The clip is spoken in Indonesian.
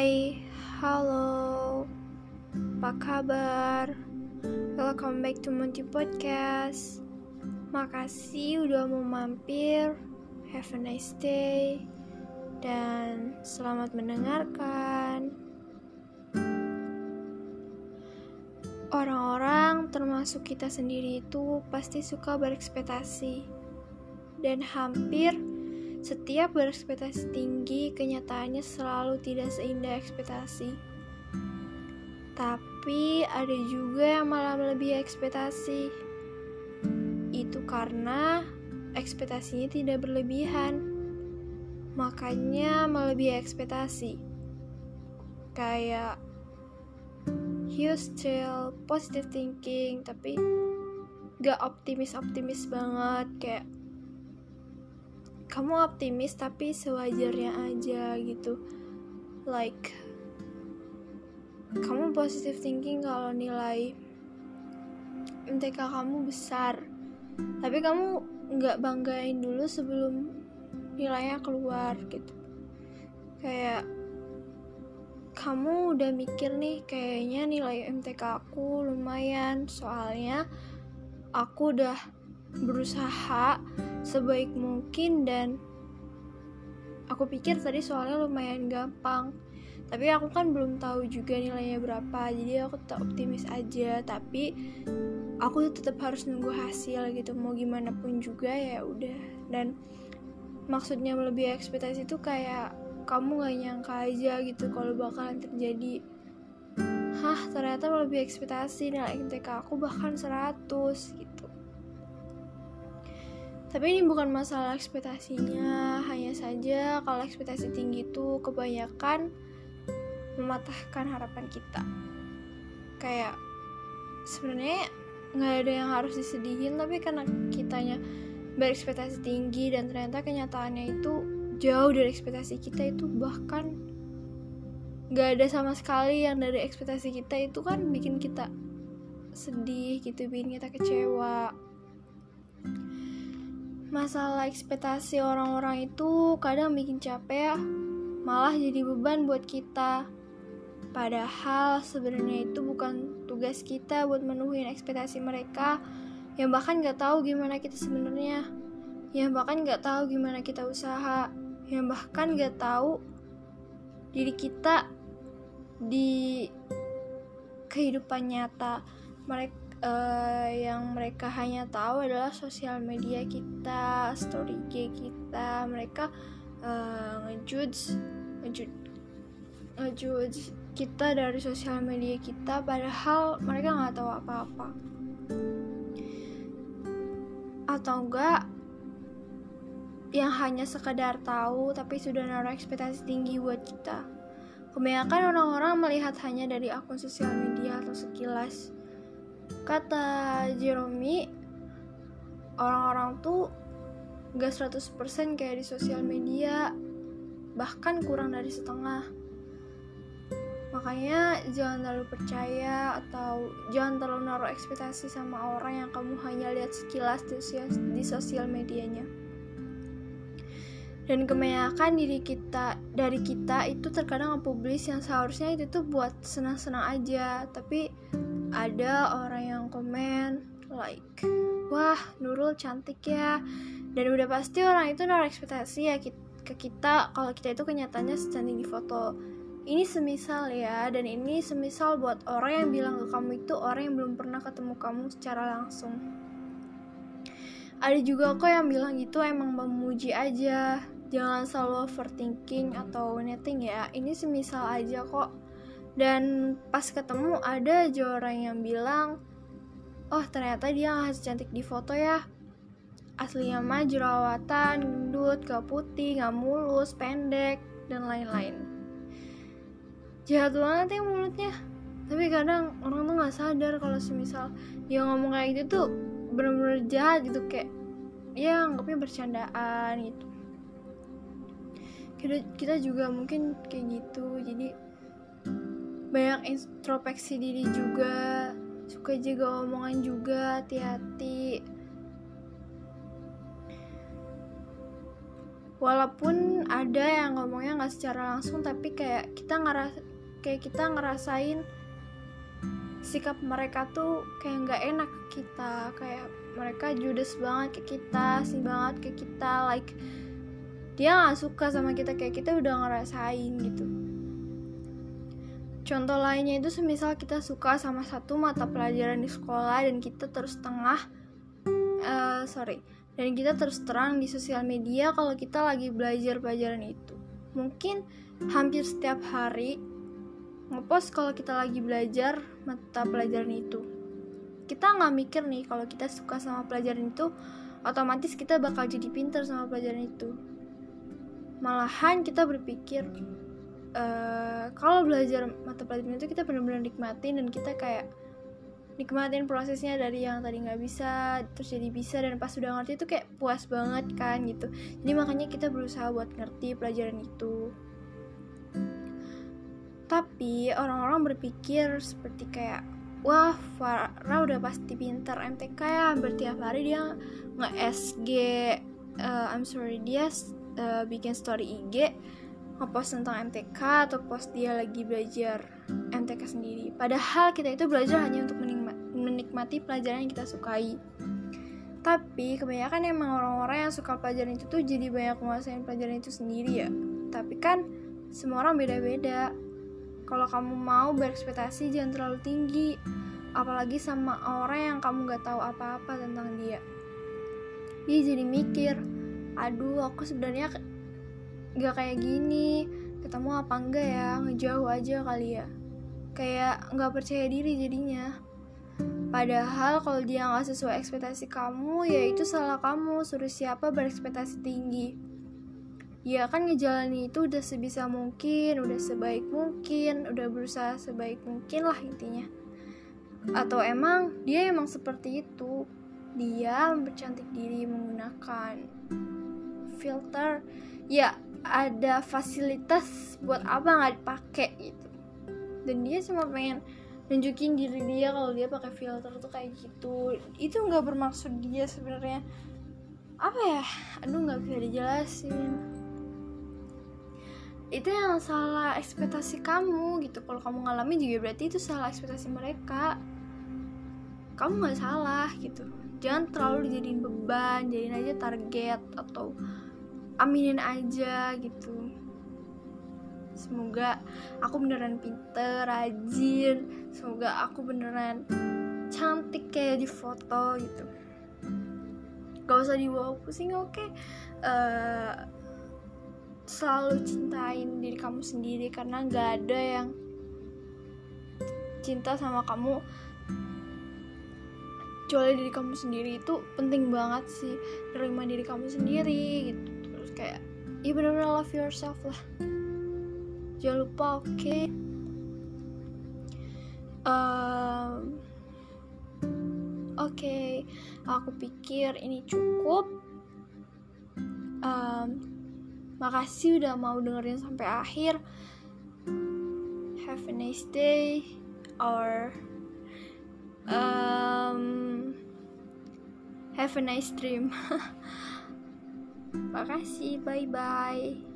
Hai, halo, apa kabar? Welcome back to Monty Podcast. Makasih udah mau mampir. Have a nice day dan selamat mendengarkan. Orang-orang, termasuk kita sendiri, itu pasti suka berekspektasi, dan hampir setiap berekspektasi tinggi, kenyataannya selalu tidak seindah ekspektasi. Tapi ada juga yang malah melebihi ekspektasi. Itu karena ekspektasinya tidak berlebihan. Makanya melebihi ekspektasi. Kayak you still positive thinking tapi gak optimis-optimis banget kayak kamu optimis tapi sewajarnya aja gitu. Like kamu positive thinking kalau nilai MTK kamu besar. Tapi kamu nggak banggain dulu sebelum nilainya keluar gitu. Kayak kamu udah mikir nih kayaknya nilai MTK aku lumayan. Soalnya aku udah berusaha sebaik mungkin dan aku pikir tadi soalnya lumayan gampang. Tapi aku kan belum tahu juga nilainya berapa jadi aku tetap optimis aja. Tapi aku tetap harus nunggu hasil gitu mau gimana pun juga ya udah. Dan maksudnya melebihi ekspektasi itu kayak kamu gak nyangka aja gitu kalau bakalan terjadi. Hah ternyata melebihi ekspektasi nilai MTK aku bahkan 100 gitu tapi ini bukan masalah ekspektasinya, hanya saja kalau ekspektasi tinggi itu kebanyakan mematahkan harapan kita. Kayak sebenarnya nggak ada yang harus disedihin, tapi karena kitanya berekspektasi tinggi dan ternyata kenyataannya itu jauh dari ekspektasi kita itu bahkan nggak ada sama sekali yang dari ekspektasi kita itu kan bikin kita sedih gitu, bikin kita kecewa masalah ekspektasi orang-orang itu kadang bikin capek ya. Malah jadi beban buat kita. Padahal sebenarnya itu bukan tugas kita buat menuhin ekspektasi mereka. Yang bahkan gak tahu gimana kita sebenarnya. Yang bahkan gak tahu gimana kita usaha. Yang bahkan gak tahu diri kita di kehidupan nyata mereka uh, yang mereka hanya tahu adalah sosial media kita, story G kita. Mereka uh, ngejudge, ngejudge, ngejudge kita dari sosial media kita, padahal mereka nggak tahu apa-apa. Atau enggak yang hanya sekedar tahu tapi sudah naruh ekspektasi tinggi buat kita. Kebanyakan orang-orang melihat hanya dari akun sosial media atau sekilas kata Jeremy orang-orang tuh gak 100% kayak di sosial media bahkan kurang dari setengah. Makanya jangan terlalu percaya atau jangan terlalu naruh ekspektasi sama orang yang kamu hanya lihat sekilas di sosial, di sosial medianya. Dan kebanyakan diri kita dari kita itu terkadang publis yang seharusnya itu tuh buat senang-senang aja. Tapi ada orang yang komen like wah Nurul cantik ya. Dan udah pasti orang itu naruh ekspektasi ya ke kita kalau kita itu kenyataannya secantik di foto. Ini semisal ya dan ini semisal buat orang yang bilang ke kamu itu orang yang belum pernah ketemu kamu secara langsung. Ada juga kok yang bilang gitu emang memuji aja. Jangan selalu overthinking atau netting ya. Ini semisal aja kok dan pas ketemu ada aja orang yang bilang oh ternyata dia gak cantik di foto ya. Aslinya mah jerawatan, gendut, gak putih, gak mulus, pendek, dan lain-lain. Jahat banget ya mulutnya. Tapi kadang orang tuh gak sadar kalau semisal dia ngomong kayak gitu tuh bener-bener jahat gitu kayak ya anggapnya bercandaan gitu. Kita juga mungkin kayak gitu jadi banyak introspeksi diri juga suka jaga omongan juga hati-hati. Walaupun ada yang ngomongnya nggak secara langsung tapi kayak kita ngeras kayak kita ngerasain sikap mereka tuh kayak nggak enak ke kita. Kayak mereka judes banget ke kita sih banget ke kita like dia nggak suka sama kita kayak kita udah ngerasain gitu contoh lainnya itu semisal kita suka sama satu mata pelajaran di sekolah dan kita terus tengah uh, sorry dan kita terus terang di sosial media kalau kita lagi belajar pelajaran itu. Mungkin hampir setiap hari ngepost kalau kita lagi belajar mata pelajaran itu. Kita nggak mikir nih kalau kita suka sama pelajaran itu otomatis kita bakal jadi pinter sama pelajaran itu. Malahan kita berpikir uh, kalau belajar mata pelajaran itu kita benar-benar nikmatin dan kita kayak nikmatin prosesnya dari yang tadi nggak bisa terus jadi bisa dan pas sudah ngerti itu kayak puas banget kan gitu. Jadi makanya kita berusaha buat ngerti pelajaran itu. Tapi orang-orang berpikir seperti kayak wah Farah udah pasti pinter MTK ya bertiap hari dia nge-SG uh, eh, I'm sorry dia uh, bikin story IG ngepost tentang MTK atau post dia lagi belajar MTK sendiri. Padahal kita itu belajar hanya untuk menikmati pelajaran yang kita sukai. Tapi kebanyakan emang orang-orang yang suka pelajaran itu tuh jadi banyak menguasain pelajaran itu sendiri ya. Tapi kan semua orang beda-beda. Kalau kamu mau berekspektasi jangan terlalu tinggi, apalagi sama orang yang kamu gak tahu apa-apa tentang dia. Dia jadi mikir, aduh aku sebenarnya gak kayak gini, ketemu apa enggak ya, ngejauh aja kali ya. Kayak gak percaya diri jadinya. Padahal kalau dia gak sesuai ekspektasi kamu, ya itu salah kamu, suruh siapa berekspektasi tinggi? Ya kan ngejalani itu udah sebisa mungkin udah sebaik mungkin udah berusaha sebaik mungkin lah intinya. Atau emang dia emang seperti itu? Dia mempercantik diri menggunakan filter. Ya ada fasilitas buat apa nggak dipakai gitu. Dan dia cuma pengen nunjukin diri dia kalau dia pakai filter tuh kayak gitu. Itu nggak bermaksud dia sebenarnya. Apa ya? Aduh nggak bisa dijelasin. Itu yang salah ekspektasi kamu gitu. Kalau kamu ngalamin juga berarti itu salah ekspektasi mereka. Kamu nggak salah gitu. Jangan terlalu dijadiin beban jadiin aja target atau aminin aja gitu. Semoga aku beneran pinter rajin. Semoga aku beneran cantik kayak di foto gitu. Gak usah dibawa pusing oke? Okay? uh, eh, selalu cintain diri kamu sendiri karena gak ada yang cinta sama kamu. Kecuali diri kamu sendiri itu penting banget sih terima diri kamu sendiri gitu kayak ya benar-benar love yourself lah jangan lupa oke okay? um, oke okay, aku pikir ini cukup um, Makasih udah mau dengerin sampai akhir. Have a nice day or um, have a nice dream. Makasih, bye bye.